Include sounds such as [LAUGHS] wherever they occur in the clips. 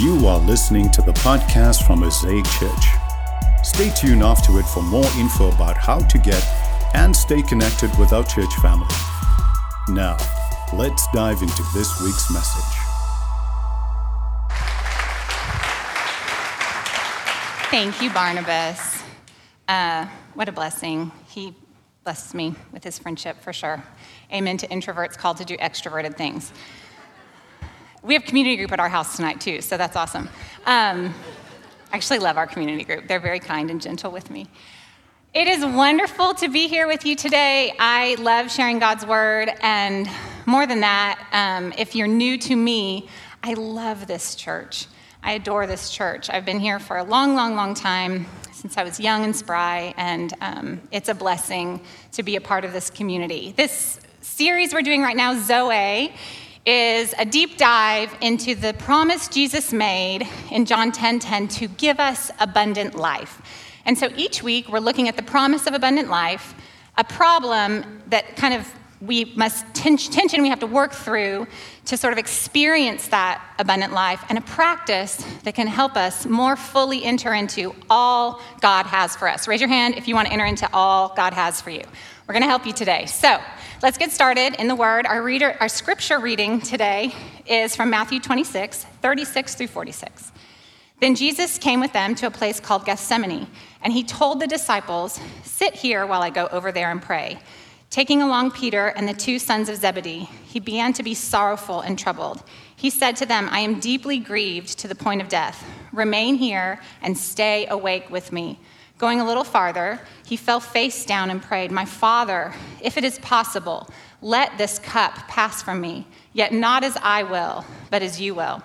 You are listening to the podcast from Mosaic Church. Stay tuned after it for more info about how to get and stay connected with our church family. Now, let's dive into this week's message. Thank you, Barnabas. Uh, what a blessing. He blesses me with his friendship for sure. Amen to introverts called to do extroverted things. We have community group at our house tonight too, so that's awesome. Um, I actually love our community group. They're very kind and gentle with me. It is wonderful to be here with you today. I love sharing God's word, and more than that, um, if you're new to me, I love this church. I adore this church. I've been here for a long, long, long time, since I was young and spry, and um, it's a blessing to be a part of this community. This series we're doing right now, Zoe, is a deep dive into the promise Jesus made in John 10:10 10, 10, to give us abundant life. And so each week we're looking at the promise of abundant life, a problem that kind of we must tension we have to work through to sort of experience that abundant life and a practice that can help us more fully enter into all God has for us. Raise your hand if you want to enter into all God has for you. We're going to help you today. So, let's get started in the word. Our reader our scripture reading today is from Matthew 26, 36 through 46. Then Jesus came with them to a place called Gethsemane, and he told the disciples, "Sit here while I go over there and pray." Taking along Peter and the two sons of Zebedee, he began to be sorrowful and troubled. He said to them, I am deeply grieved to the point of death. Remain here and stay awake with me. Going a little farther, he fell face down and prayed, My Father, if it is possible, let this cup pass from me, yet not as I will, but as you will.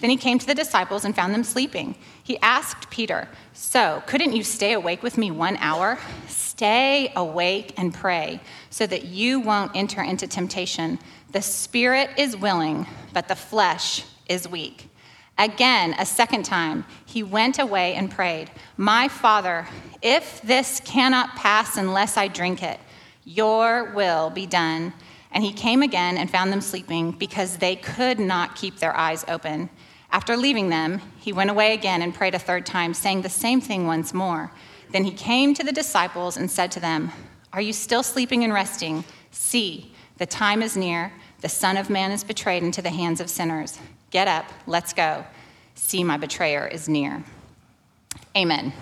Then he came to the disciples and found them sleeping. He asked Peter, So, couldn't you stay awake with me one hour? Stay awake and pray so that you won't enter into temptation. The spirit is willing, but the flesh is weak. Again, a second time, he went away and prayed, My Father, if this cannot pass unless I drink it, your will be done. And he came again and found them sleeping because they could not keep their eyes open. After leaving them, he went away again and prayed a third time, saying the same thing once more. Then he came to the disciples and said to them, Are you still sleeping and resting? See, the time is near. The Son of Man is betrayed into the hands of sinners. Get up, let's go. See, my betrayer is near. Amen.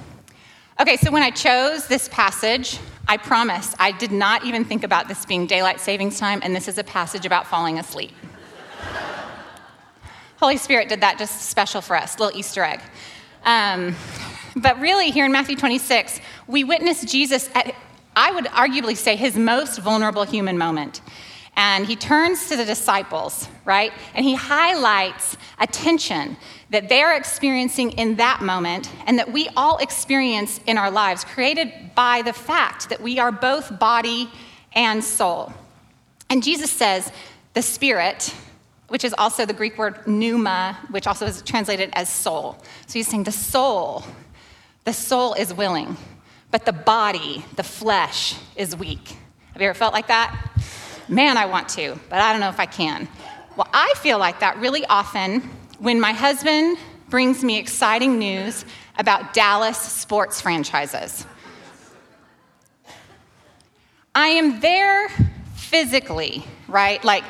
Okay, so when I chose this passage, I promise I did not even think about this being daylight savings time, and this is a passage about falling asleep. [LAUGHS] Holy Spirit did that just special for us, little Easter egg. Um, but really, here in Matthew 26, we witness Jesus at, I would arguably say, his most vulnerable human moment. And he turns to the disciples, right? And he highlights a tension that they're experiencing in that moment and that we all experience in our lives, created by the fact that we are both body and soul. And Jesus says, the Spirit, which is also the Greek word pneuma, which also is translated as soul. So he's saying the soul, the soul is willing, but the body, the flesh, is weak. Have you ever felt like that? Man, I want to, but I don't know if I can. Well, I feel like that really often when my husband brings me exciting news about Dallas sports franchises. I am there physically, right? Like,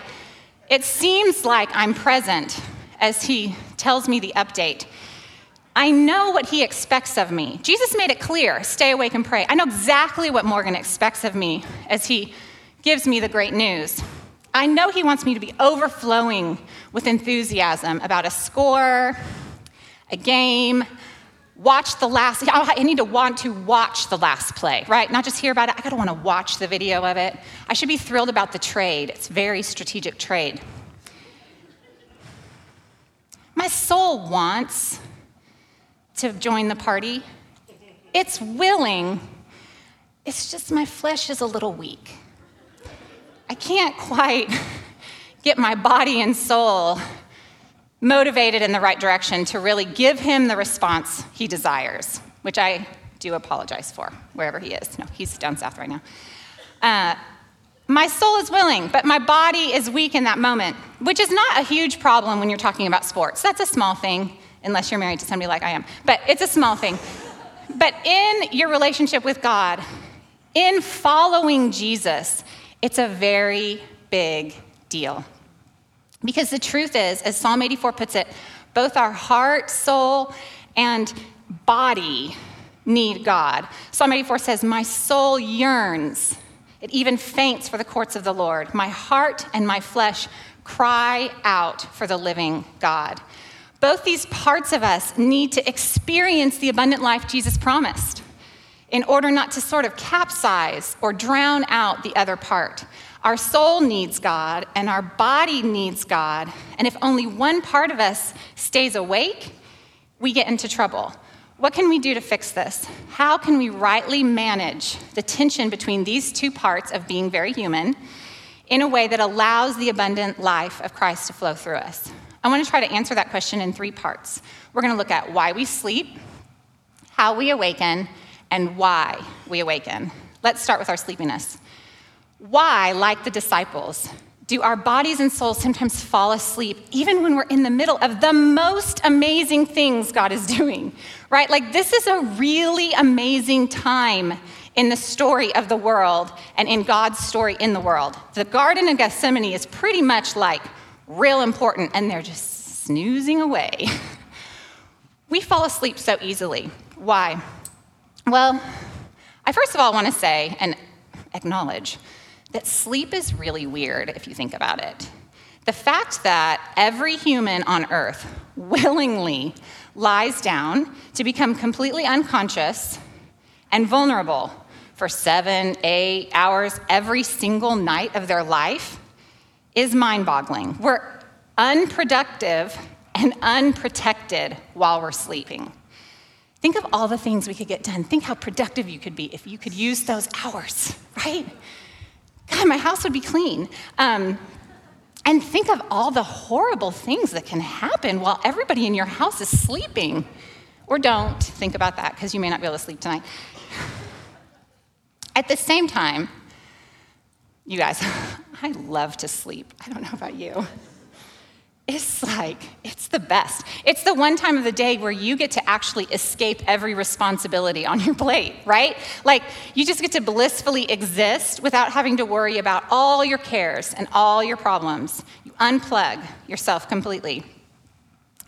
it seems like I'm present as he tells me the update. I know what he expects of me. Jesus made it clear stay awake and pray. I know exactly what Morgan expects of me as he gives me the great news. I know he wants me to be overflowing with enthusiasm about a score, a game, watch the last, [LAUGHS] I need to want to watch the last play, right? Not just hear about it, I gotta wanna watch the video of it. I should be thrilled about the trade. It's very strategic trade. My soul wants to join the party. It's willing. It's just my flesh is a little weak. I can't quite get my body and soul motivated in the right direction to really give him the response he desires, which I do apologize for, wherever he is. No, he's down south right now. Uh, my soul is willing, but my body is weak in that moment, which is not a huge problem when you're talking about sports. That's a small thing. unless you're married to somebody like I am. But it's a small thing. But in your relationship with God, in following Jesus, it's a very big deal. Because the truth is, as Psalm 84 puts it, both our heart, soul, and body need God. Psalm 84 says, My soul yearns, it even faints for the courts of the Lord. My heart and my flesh cry out for the living God. Both these parts of us need to experience the abundant life Jesus promised in order not to sort of capsize or drown out the other part. Our soul needs God and our body needs God. And if only one part of us stays awake, we get into trouble. What can we do to fix this? How can we rightly manage the tension between these two parts of being very human in a way that allows the abundant life of Christ to flow through us? I want to try to answer that question in three parts. We're going to look at why we sleep, how we awaken, and why we awaken. Let's start with our sleepiness. Why, like the disciples, do our bodies and souls sometimes fall asleep even when we're in the middle of the most amazing things God is [LAUGHS] doing? Right? Like, this is a really amazing time in the story of the world and in God's story in the world. The Garden of Gethsemane is pretty much like real important, and they're just snoozing away. [LAUGHS] we fall asleep so easily. Why? Well, I first of all want to say and acknowledge that sleep is really weird if you think about it. The fact that every human on earth [LAUGHS] willingly lies down to become completely unconscious and vulnerable for seven, eight hours every single night of their life is mind boggling. We're unproductive and unprotected while we're sleeping. Think of all the things we could get done. Think how productive you could be if you could use those hours, [LAUGHS] right? God, my house would be clean. Um, and think of all the horrible things that can happen while everybody in your house is sleeping. Or don't think about that because you may not be able to sleep tonight. At the same time, you guys, [LAUGHS] I love to sleep. I don't know about you it's like, it's the best. It's the one time of the day where you get to actually escape every responsibility on your plate, right? Like, you just get to blissfully exist without having to worry about all your cares and all your problems. You unplug yourself completely.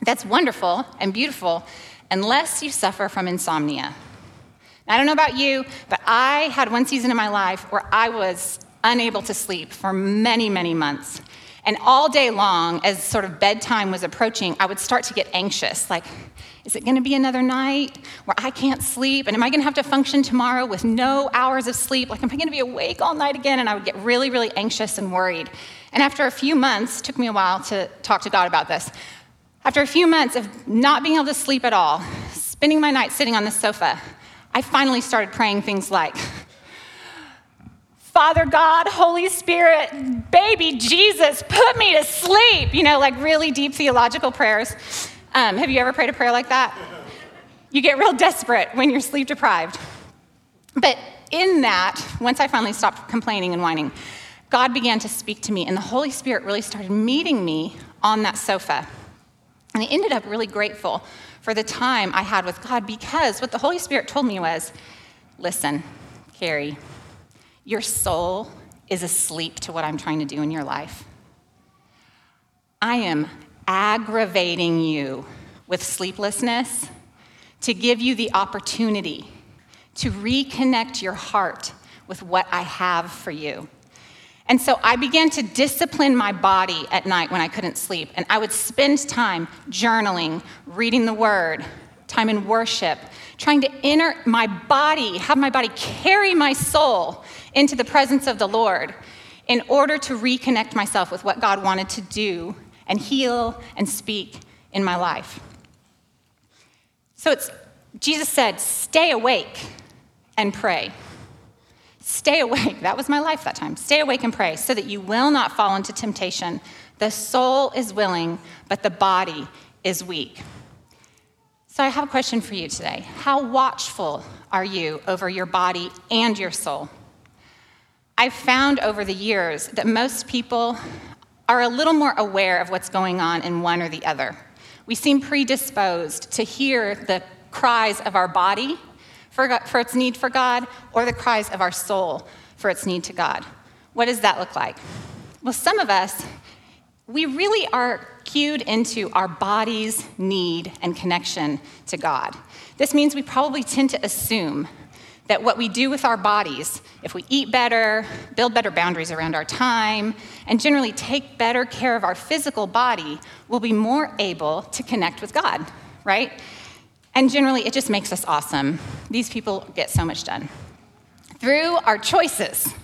That's wonderful and beautiful unless you suffer from insomnia. I don't know about you, but I had one season in my life where I was unable to sleep for many, many months. And all day long, as sort of bedtime was approaching, I would start to get anxious like, is it gonna be another night where I can't sleep? And am I gonna have to function tomorrow with no hours of sleep? Like, am I gonna be awake all night again? And I would get really, really anxious and worried. And after a few months, took me a while to talk to God about this. After a few months of not being able to sleep at all, spending my night sitting on the sofa, I finally started praying things like, Father God, Holy Spirit, baby Jesus, put me to sleep. You know, like really deep theological prayers. Um, have you ever prayed a prayer like that? You get real desperate when you're sleep deprived. But in that, once I finally stopped complaining and whining, God began to speak to me, and the Holy Spirit really started meeting me on that sofa. And I ended up really grateful for the time I had with God because what the Holy Spirit told me was listen, Carrie, your soul is asleep to what I'm trying to do in your life. I am aggravating you with sleeplessness to give you the opportunity to reconnect your heart with what I have for you. And so I began to discipline my body at night when I couldn't sleep. And I would spend time journaling, reading the word, time in worship, trying to enter my body, have my body carry my soul into the presence of the Lord in order to reconnect myself with what God wanted to do and heal and speak in my life. So it's Jesus said, "Stay awake and pray." Stay awake. That was my life that time. Stay awake and pray so that you will not fall into temptation. The soul is willing, but the body is weak. So I have a question for you today. How watchful are you over your body and your soul? I've found over the years that most people are a little more aware of what's going on in one or the other. We seem predisposed to hear the cries of our body for, for its need for God or the cries of our soul for its need to God. What does that look like? Well, some of us, we really are cued into our body's need and connection to God. This means we probably tend to assume that what we do with our bodies, if we eat better, build better boundaries around our time, and generally take better care of our physical body, we'll be more able to connect with God, right? And generally, it just makes us awesome. These people get so much done. Through our choices,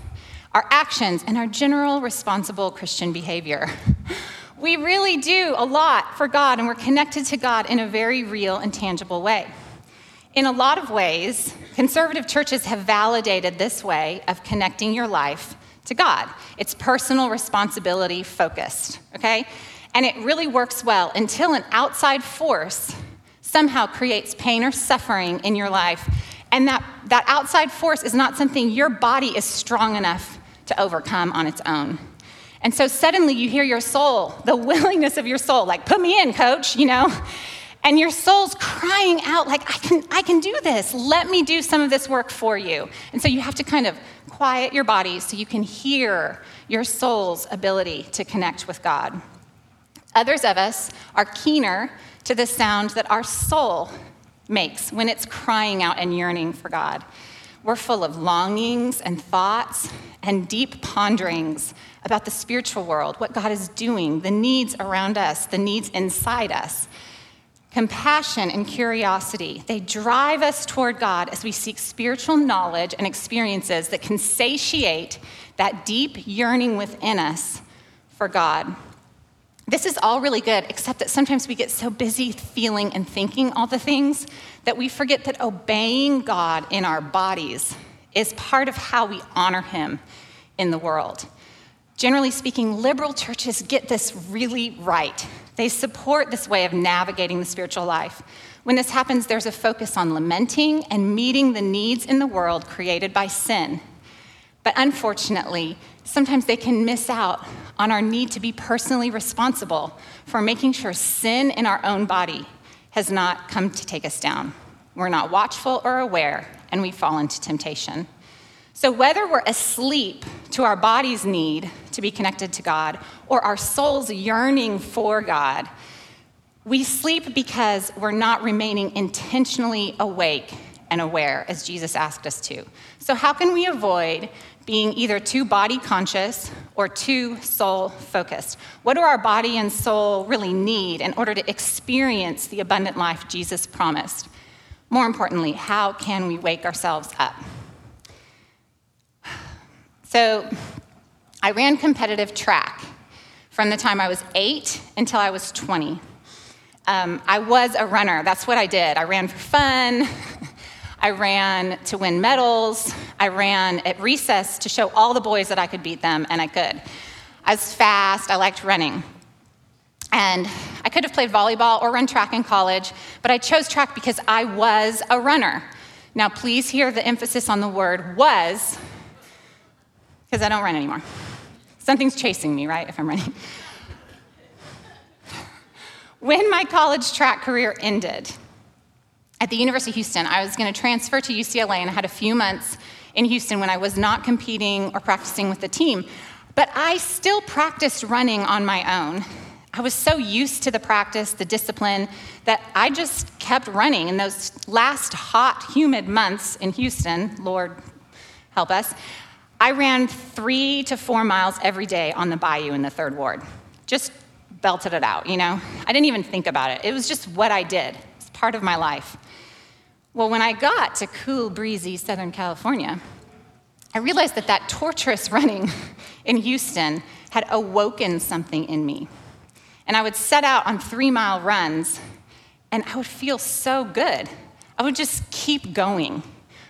our actions, and our general responsible Christian behavior. We really do a lot for God, and we're connected to God in a very real and tangible way. In a lot of ways, conservative churches have validated this way of connecting your life to God. It's personal responsibility focused, okay? And it really works well until an outside force somehow creates pain or suffering in your life. And that, that outside force is not something your body is strong enough to overcome on its own. And so suddenly you hear your soul, the [LAUGHS] willingness of your soul, like, put me in, coach, you know? And your soul's crying out, like, I can, I can do this. Let me do some of this work for you. And so you have to kind of quiet your body so you can hear your soul's ability to connect with God. Others of us are keener to the sound that our soul makes when it's crying out and yearning for God. We're full of longings and thoughts and deep ponderings about the spiritual world, what God is doing, the needs around us, the needs inside us. Compassion and curiosity, they drive us toward God as we seek spiritual knowledge and experiences that can satiate that deep yearning within us for God. This is all really good, except that sometimes we get so busy feeling and thinking all the things that we forget that obeying God in our bodies is part of how we honor Him in the world. Generally speaking, liberal churches get this really right. They support this way of navigating the spiritual life. When this happens, there's a focus on lamenting and meeting the needs in the world created by sin. But unfortunately, sometimes they can miss out on our need to be personally responsible for making sure sin in our own body has not come to take us down. We're not watchful or aware, and we fall into temptation. So, whether we're asleep to our body's need to be connected to God or our soul's yearning for God, we sleep because we're not remaining intentionally awake and aware as Jesus asked us to. So, how can we avoid being either too body conscious or too soul focused. What do our body and soul really need in order to experience the abundant life Jesus promised? More importantly, how can we wake ourselves up? So, I ran competitive track from the time I was eight until I was 20. Um, I was a runner, that's what I did. I ran for fun. [LAUGHS] I ran to win medals. I ran at recess to show all the boys that I could beat them, and I could. I was fast, I liked running. And I could have played volleyball or run track in college, but I chose track because I was a runner. Now, please hear the emphasis on the word was, because I don't run anymore. Something's chasing me, right, if I'm running. When my college track career ended, at the University of Houston, I was going to transfer to UCLA, and I had a few months in Houston when I was not competing or practicing with the team. But I still practiced running on my own. I was so used to the practice, the discipline, that I just kept running. In those last hot, humid months in Houston, Lord help us, I ran three to four miles every day on the bayou in the third ward. Just belted it out, you know? I didn't even think about it. It was just what I did, it's part of my life. Well, when I got to cool, breezy Southern California, I realized that that torturous [LAUGHS] running in Houston had awoken something in me. And I would set out on three mile runs, and I would feel so good. I would just keep going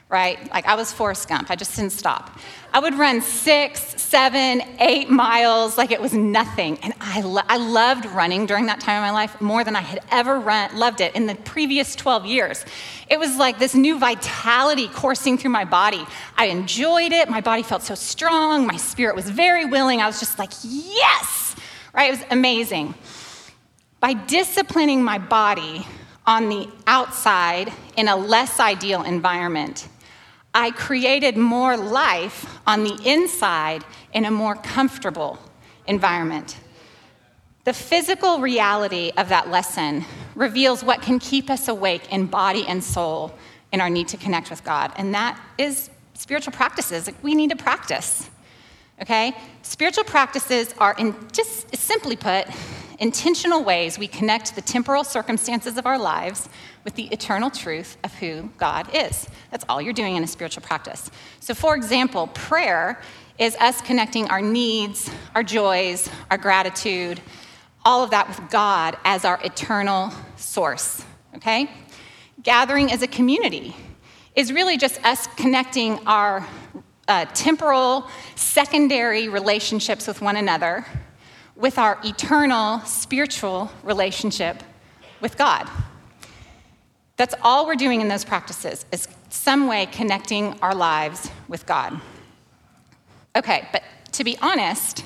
right? Like I was Forrest Gump, I just didn't stop. I would run six, seven, eight miles like it was nothing. And I, lo- I loved running during that time of my life more than I had ever run, loved it in the previous 12 years. It was like this new vitality coursing through my body. I enjoyed it. My body felt so strong. My spirit was very willing. I was just like, yes, right? It was amazing. by disciplining my body on the outside in a less ideal environment, I created more life on the inside in a more comfortable environment. The physical reality of that lesson reveals what can keep us awake in body and soul in our need to connect with God, and that is spiritual practices. We need to practice. Okay? Spiritual practices are, in, just simply put, intentional ways we connect the temporal circumstances of our lives with the eternal truth of who God is. That's all you're doing in a spiritual practice. So, for example, prayer is us connecting our needs, our joys, our gratitude, all of that with God as our eternal source. Okay? Gathering as a community is really just us connecting our uh, temporal, secondary relationships with one another with our eternal spiritual relationship with God. That's all we're doing in those practices, is some way connecting our lives with God. Okay, but to be honest,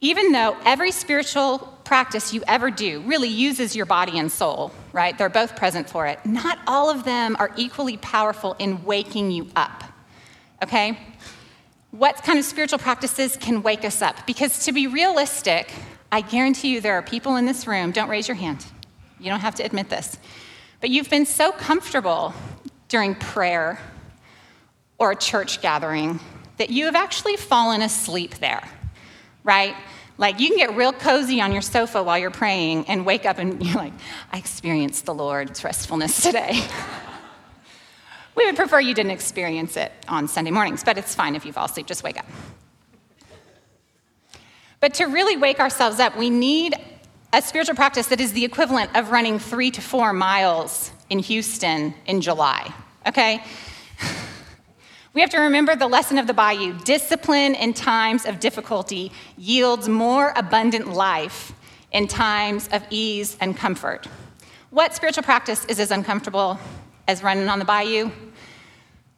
even though every spiritual practice you ever do really uses your body and soul, right? They're both present for it. Not all of them are equally powerful in waking you up, okay? What kind of spiritual practices can wake us up? Because to be realistic, I guarantee you there are people in this room, don't raise your hand. You don't have to admit this. But you've been so comfortable during prayer or a church gathering that you have actually fallen asleep there, right? Like you can get real cozy on your sofa while you're praying and wake up and you're like, I experienced the Lord's restfulness today. [LAUGHS] We would prefer you didn't experience it on Sunday mornings, but it's fine if you fall asleep, just wake up. But to really wake ourselves up, we need a spiritual practice that is the equivalent of running three to four miles in Houston in July, okay? [SIGHS] We have to remember the lesson of the bayou discipline in times of difficulty yields more abundant life in times of ease and comfort. What spiritual practice is as uncomfortable as running on the bayou?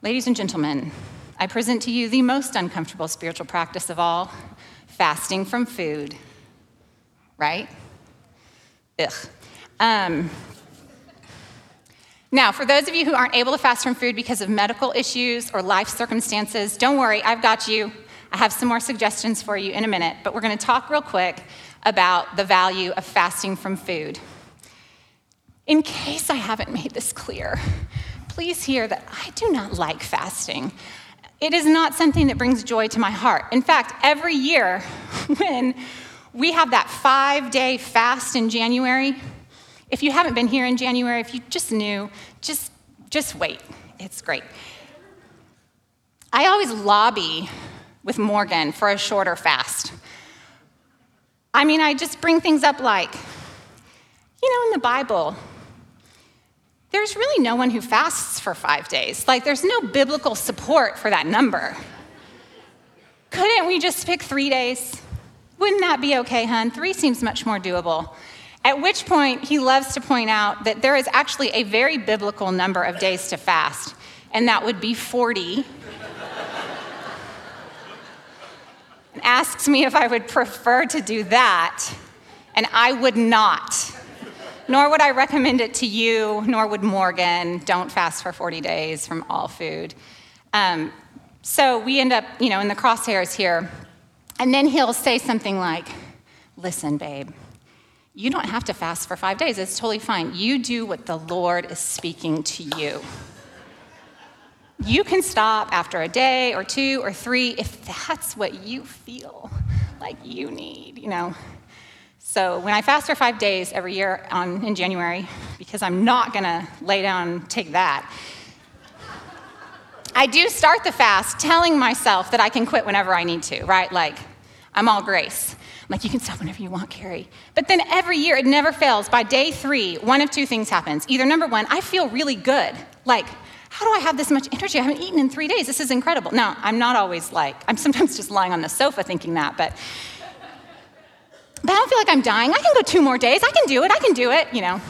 Ladies and gentlemen, I present to you the most uncomfortable spiritual practice of all fasting from food. Right? Ugh. Um, now, for those of you who aren't able to fast from food because of medical issues or life circumstances, don't worry, I've got you. I have some more suggestions for you in a minute, but we're going to talk real quick about the value of fasting from food. In case I haven't made this clear, please hear that I do not like fasting. It is not something that brings joy to my heart. In fact, every year [LAUGHS] when we have that five day fast in January, if you haven't been here in January, if you just knew, just, just wait. It's great. I always lobby with Morgan for a shorter fast. I mean, I just bring things up like, you know, in the Bible, there's really no one who fasts for five days. Like, there's no biblical support for that number. Couldn't we just pick three days? Wouldn't that be okay, hun? Three seems much more doable. At which point, he loves to point out that there is actually a very biblical number of days to fast, and that would be 40. and [LAUGHS] asks me if I would prefer to do that, and I would not nor would I recommend it to you, nor would Morgan. Don't fast for 40 days from all food. Um, so we end up, you know, in the crosshairs here. And then he'll say something like, Listen, babe, you don't have to fast for five days. It's totally fine. You do what the Lord is speaking to you. You can stop after a day or two or three if that's what you feel like you need, you know. So when I fast for five days every year on, in January, because I'm not gonna lay down and take that, I do start the fast telling myself that I can quit whenever I need to, right? Like, I'm all grace. I'm like, you can stop whenever you want, Carrie. But then every year, it never fails. By day three, one of two things happens. Either number one, I feel really good. Like, how do I have this much energy? I haven't eaten in three days. This is incredible. Now, I'm not always like, I'm sometimes just lying on the sofa thinking that, but but I don't feel like I'm dying. I can go two more days. I can do it. I can do it, you know.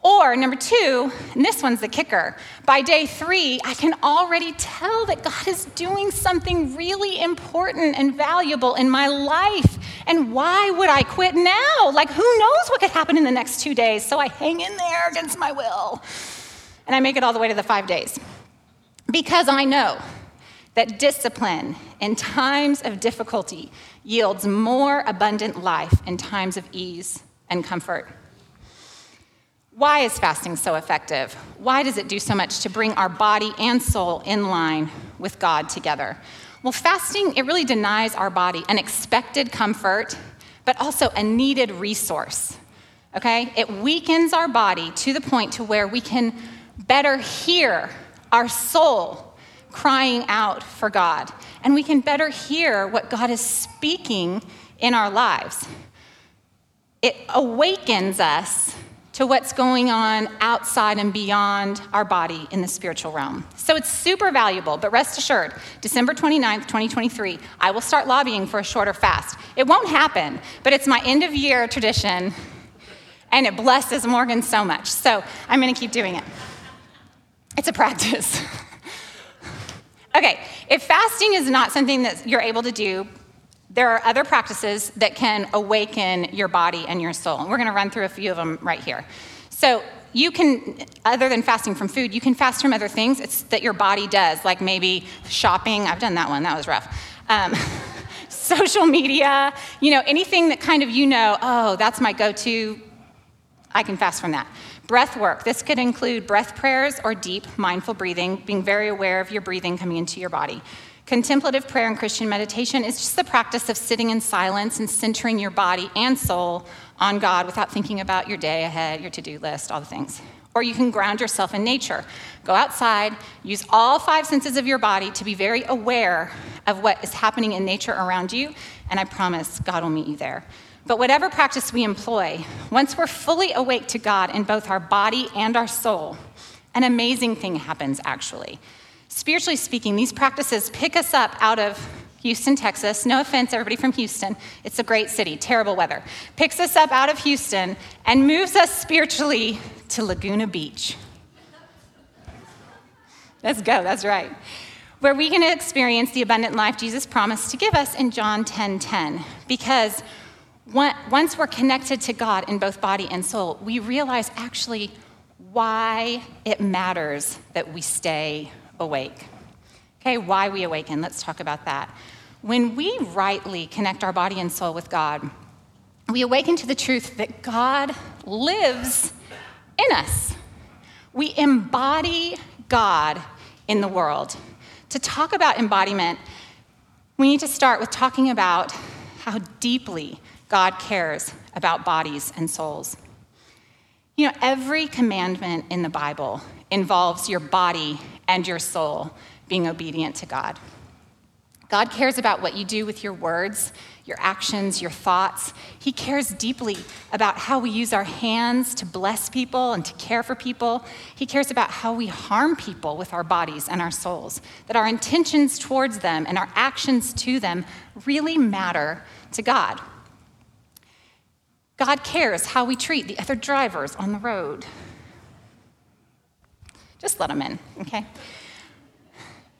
Or number two, and this one's the kicker, by day three, I can already tell that God is doing something really important and valuable in my life. And why would I quit now? Like, who knows what could happen in the next two days? So I hang in there against my will. And I make it all the way to the five days. Because I know that discipline in times of difficulty yields more abundant life in times of ease and comfort. Why is fasting so effective? Why does it do so much to bring our body and soul in line with God together? Well, fasting, it really denies our body an expected comfort, but also a needed resource. Okay? It weakens our body to the point to where we can better hear our soul crying out for God, and we can better hear what God is speaking in our lives. It awakens us to what's going on outside and beyond our body in the spiritual realm. So it's super valuable, but rest assured, December 29th, 2023, I will start lobbying for a shorter fast. It won't happen, but it's my end of year tradition, and it blesses Morgan so much. So I'm gonna keep doing it. It's a practice. [LAUGHS] okay, if fasting is not something that you're able to do, there are other practices that can awaken your body and your soul. And we're going to run through a few of them right here. So, you can, other than fasting from food, you can fast from other things it's that your body does, like maybe shopping. I've done that one, that was rough. Um, [LAUGHS] social media, you know, anything that kind of you know, oh, that's my go to, I can fast from that. Breath work. This could include breath prayers or deep mindful breathing, being very aware of your breathing coming into your body. Contemplative prayer and Christian meditation is just the practice of sitting in silence and centering your body and soul on God without thinking about your day ahead, your to do list, all the things. Or you can ground yourself in nature. Go outside, use all five senses of your body to be very aware of what is happening in nature around you, and I promise God will meet you there. But whatever practice we employ, once we're fully awake to God in both our body and our soul, an amazing thing happens actually. Spiritually speaking, these practices pick us up out of Houston, Texas. No offense, everybody from Houston. It's a great city, terrible weather. Picks us up out of Houston and moves us spiritually to Laguna Beach. Let's go, that's right. Where we can experience the abundant life Jesus promised to give us in John 10 10. Because once we're connected to God in both body and soul, we realize actually why it matters that we stay awake. Okay, why we awaken, let's talk about that. When we rightly connect our body and soul with God, we awaken to the truth that God lives in us. We embody God in the world. To talk about embodiment, we need to start with talking about how deeply God cares about bodies and souls. You know, every commandment in the Bible involves your body and your soul being obedient to God. God cares about what you do with your words, your actions, your thoughts. He cares deeply about how we use our hands to bless people and to care for people. He cares about how we harm people with our bodies and our souls, that our intentions towards them and our actions to them really matter to God. God cares how we treat the other drivers on the road, just let them in, okay?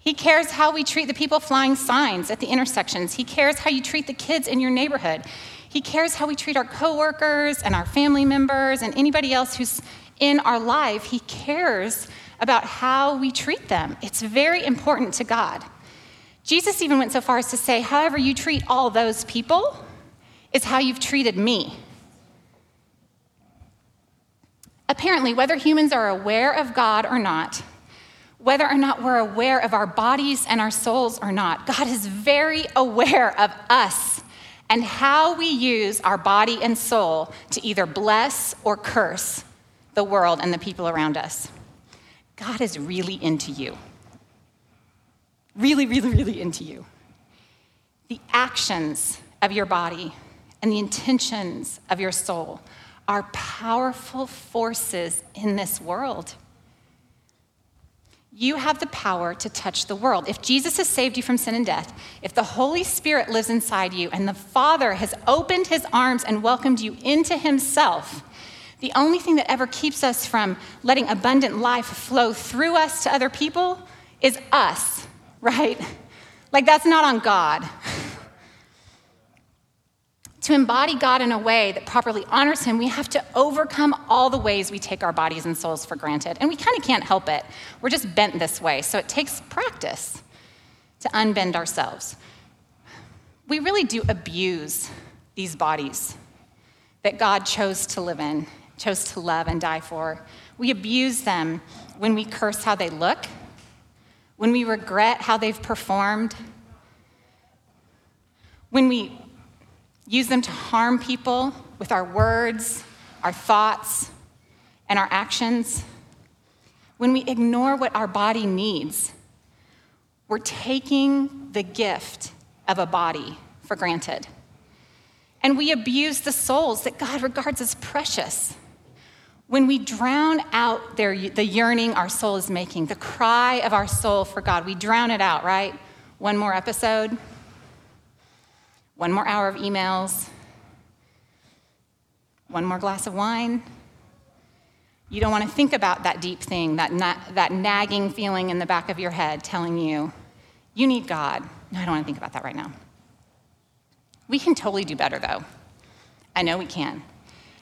He cares how we treat the people flying signs at the intersections. He cares how you treat the kids in your neighborhood. He cares how we treat our coworkers and our family members and anybody else who's in our life. He cares about how we treat them. It's very important to God. Jesus even went so far as to say, however you treat all those people is how you've treated me. Apparently, whether humans are aware of God or not, whether or not we're aware of our bodies and our souls or not, God is very aware of us and how we use our body and soul to either bless or curse the world and the people around us. God is really into you. Really, really, really into you. The actions of your body and the intentions of your soul are powerful forces in this world. You have the power to touch the world. If Jesus has saved you from sin and death, if the Holy Spirit lives inside you, and the Father has opened his arms and welcomed you into himself, The only thing that ever keeps us from letting abundant life flow through us to other people is us, [LAUGHS] right? Like that's not on God. [LAUGHS] to embody God in a way that properly honors Him, we have to overcome all the ways we take our bodies and souls for granted. And we kind of can't help it. We're just bent this way. So it takes practice to unbend ourselves. We really do abuse these bodies that God chose to live in, chose to love and die for. We abuse them when we curse how they look, when we regret how they've performed, when we use them to harm people with our words, our thoughts, and our actions, when we ignore what our body needs, we're taking the gift of a body for granted. And we abuse the souls that God regards as precious. When we drown out their, the yearning our soul is making, the cry of our soul for God, we drown it out, right? One more episode, one more hour of emails, one more glass of wine. You don't want to think about that deep thing, that, na- that nagging feeling in the back of your head telling you, you need God. No, I don't want to think about that right now. We can totally do better, though. I know we can.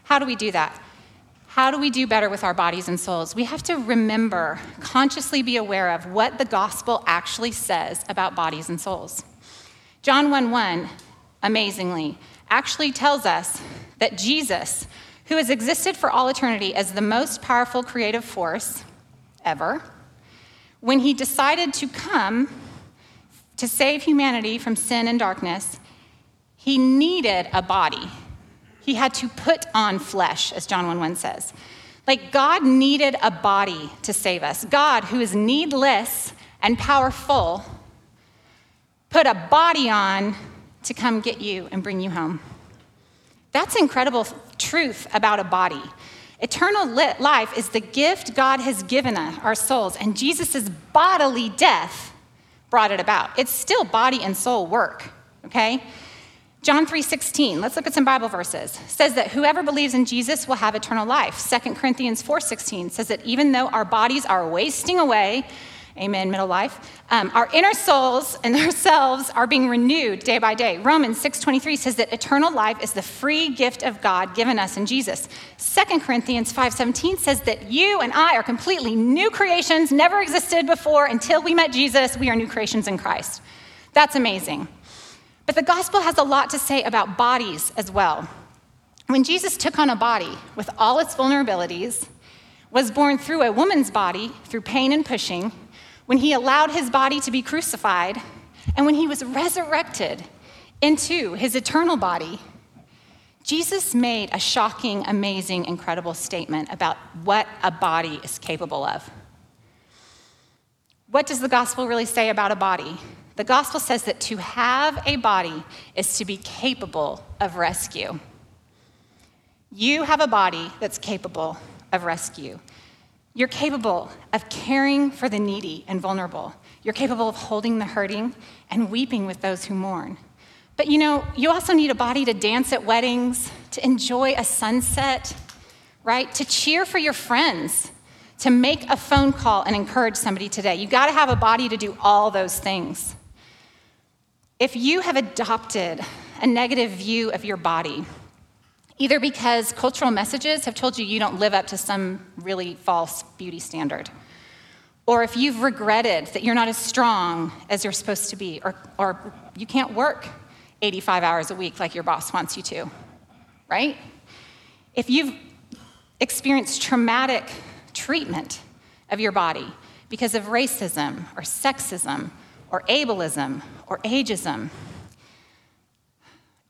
How do we do that? How do we do better with our bodies and souls? We have to remember, consciously be aware of what the gospel actually says about bodies and souls. John 1 1, amazingly, actually tells us that Jesus, who has existed for all eternity as the most powerful creative force ever, when he decided to come to save humanity from sin and darkness, he needed a body. He had to put on flesh, as John 1 1 says. Like God needed a body to save us. God, who is needless and powerful, put a body on to come get you and bring you home. That's incredible truth about a body. Eternal life is the gift God has given us, our souls, and Jesus' bodily death brought it about. It's still body and soul work, okay? John 3:16, let's look at some Bible verses. Says that whoever believes in Jesus will have eternal life. 2 Corinthians 4:16 says that even though our bodies are wasting away, amen, middle life, um, our inner souls and ourselves are being renewed day by day. Romans 6:23 says that eternal life is the free gift of God given us in Jesus. 2 Corinthians 5:17 says that you and I are completely new creations, never existed before until we met Jesus. We are new creations in Christ. That's amazing. But the gospel has a lot to say about bodies as well. When Jesus took on a body with all its vulnerabilities, was born through a woman's body, through pain and pushing, when he allowed his body to be crucified, and when he was resurrected into his eternal body, Jesus made a shocking, amazing, incredible statement about what a body is capable of. What does the gospel really say about a body? The gospel says that to have a body is to be capable of rescue. You have a body that's capable of rescue. You're capable of caring for the needy and vulnerable. You're capable of holding the hurting and weeping with those who mourn. But you know, you also need a body to dance at weddings, to enjoy a sunset, right? To cheer for your friends, to make a phone call and encourage somebody today. You've got to have a body to do all those things. If you have adopted a negative view of your body, either because cultural messages have told you you don't live up to some really false beauty standard, or if you've regretted that you're not as strong as you're supposed to be, or, or you can't work 85 hours a week like your boss wants you to, right? If you've experienced traumatic treatment of your body because of racism or sexism or ableism or ageism.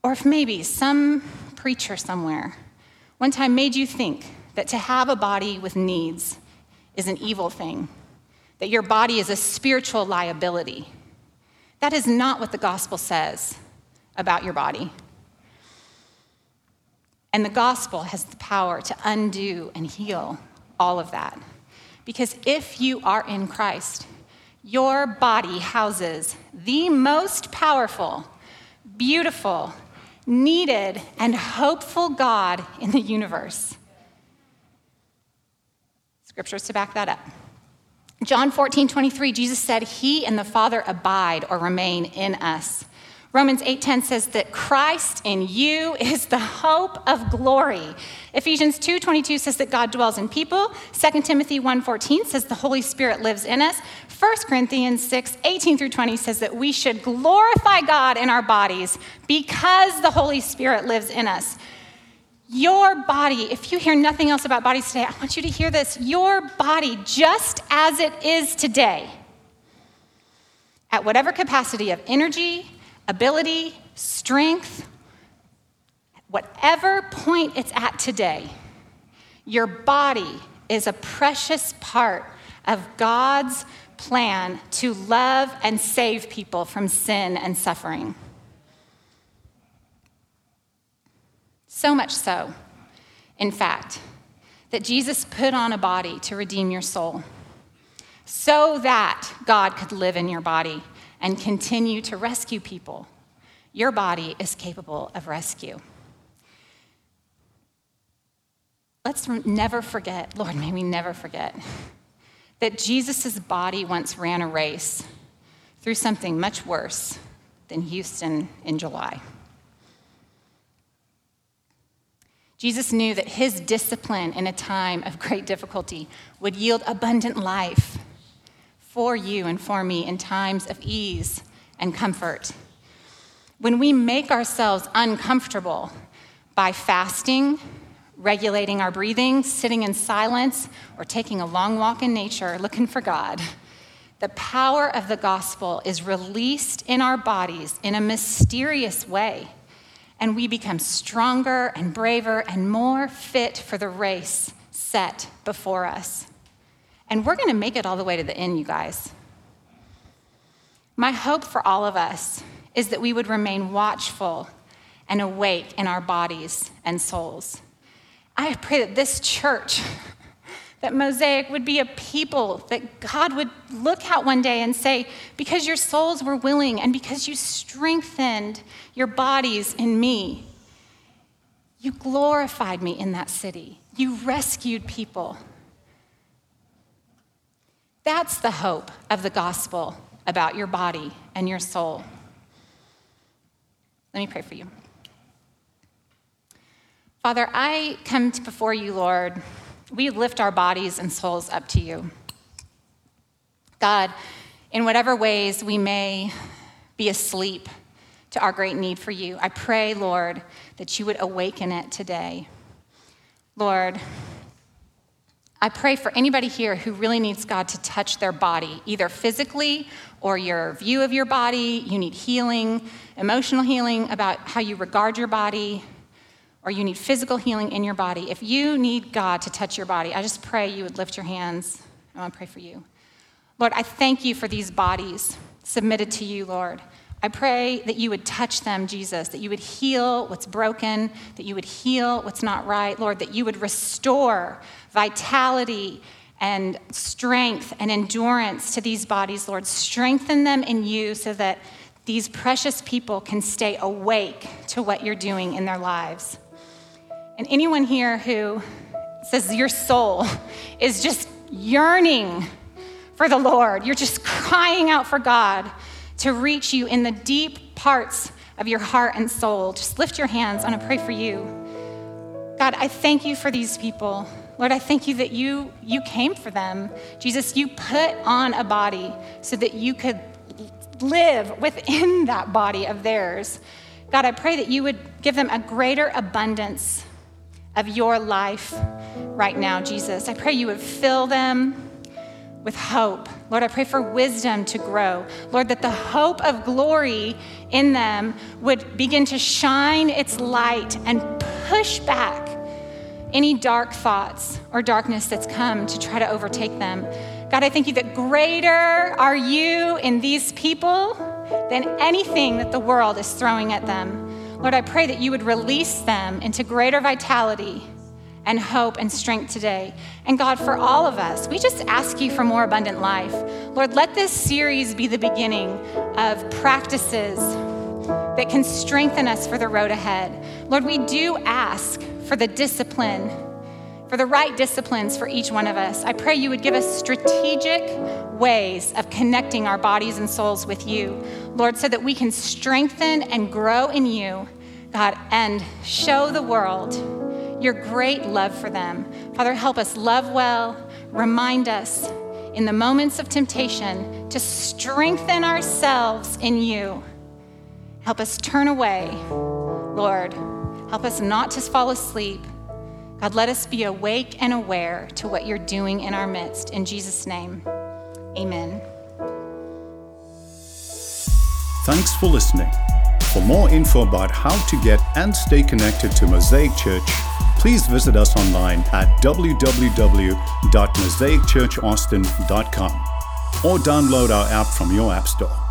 Or if maybe some preacher somewhere one time made you think that to have a body with needs is an evil thing, that your body is a spiritual liability. That is not what the gospel says about your body. And the gospel has the power to undo and heal all of that. Because if you are in Christ, your body houses the most powerful, beautiful, needed, and hopeful God in the universe. Scriptures to back that up. John 14, 23, Jesus said, He and the Father abide or remain in us. Romans 8:10 says that Christ in you is the hope of glory. Ephesians 2:22 says that God dwells in people. 2 Timothy 1:14 says the Holy Spirit lives in us. 1 Corinthians 6:18 through 20 says that we should glorify God in our bodies because the Holy Spirit lives in us. Your body, if you hear nothing else about bodies today, I want you to hear this. Your body, just as it is today, at whatever capacity of energy, ability, strength, whatever point it's at today, your body is a precious part of God's plan to love and save people from sin and suffering. So much so, in fact, that Jesus put on a body to redeem your soul so that God could live in your body and continue to rescue people. Your body is capable of rescue. Let's never forget, Lord, may we never forget, that Jesus' body once ran a race through something much worse than Houston in July. Jesus knew that his discipline in a time of great difficulty would yield abundant life for you and for me in times of ease and comfort. When we make ourselves uncomfortable by fasting, regulating our breathing, sitting in silence, or taking a long walk in nature looking for God, the power of the gospel is released in our bodies in a mysterious way, and we become stronger and braver and more fit for the race set before us. And we're going to make it all the way to the end, you guys. My hope for all of us is that we would remain watchful and awake in our bodies and souls. I pray that this church, [LAUGHS] that Mosaic would be a people that God would look at one day and say, Because your souls were willing and because you strengthened your bodies in me, you glorified me in that city. You rescued people. That's the hope of the gospel about your body and your soul. Let me pray for you. Father, I come before you, Lord. We lift our bodies and souls up to you. God, in whatever ways we may be asleep to our great need for you, I pray, Lord, that you would awaken it today. Lord, I pray for anybody here who really needs God to touch their body, either physically or your view of your body. You need healing, emotional healing about how you regard your body, or you need physical healing in your body. If you need God to touch your body, I just pray you would lift your hands. I want to pray for you. Lord, I thank you for these bodies submitted to you, Lord. I pray that you would touch them, Jesus, that you would heal what's broken, that you would heal what's not right, Lord, that you would restore vitality and strength and endurance to these bodies, Lord. Strengthen them in you so that these precious people can stay awake to what you're doing in their lives. And anyone here who says your soul is just yearning for the Lord, you're just crying out for God to reach you in the deep parts of your heart and soul, just lift your hands. I want to pray for you. God, I thank you for these people. Lord, I thank you that you, you came for them. Jesus, you put on a body so that you could live within that body of theirs. God, I pray that you would give them a greater abundance of your life right now, Jesus. I pray you would fill them with hope. Lord, I pray for wisdom to grow. Lord, that the hope of glory in them would begin to shine its light and push back any dark thoughts or darkness that's come to try to overtake them. God, I thank you that greater are you in these people than anything that the world is throwing at them. Lord, I pray that you would release them into greater vitality and hope and strength today. And God, for all of us, we just ask you for more abundant life. Lord, let this series be the beginning of practices that can strengthen us for the road ahead. Lord, we do ask for the discipline for the right disciplines for each one of us. I pray you would give us strategic ways of connecting our bodies and souls with you, Lord, so that we can strengthen and grow in you, God, and show the world your great love for them. Father, help us love well, remind us in the moments of temptation to strengthen ourselves in you. Help us turn away, Lord. Help us not to fall asleep. God, let us be awake and aware to what you're doing in our midst. In Jesus' name, amen. Thanks for listening. For more info about how to get and stay connected to Mosaic Church, please visit us online at www.mosaicchurchaustin.com or download our app from your App Store.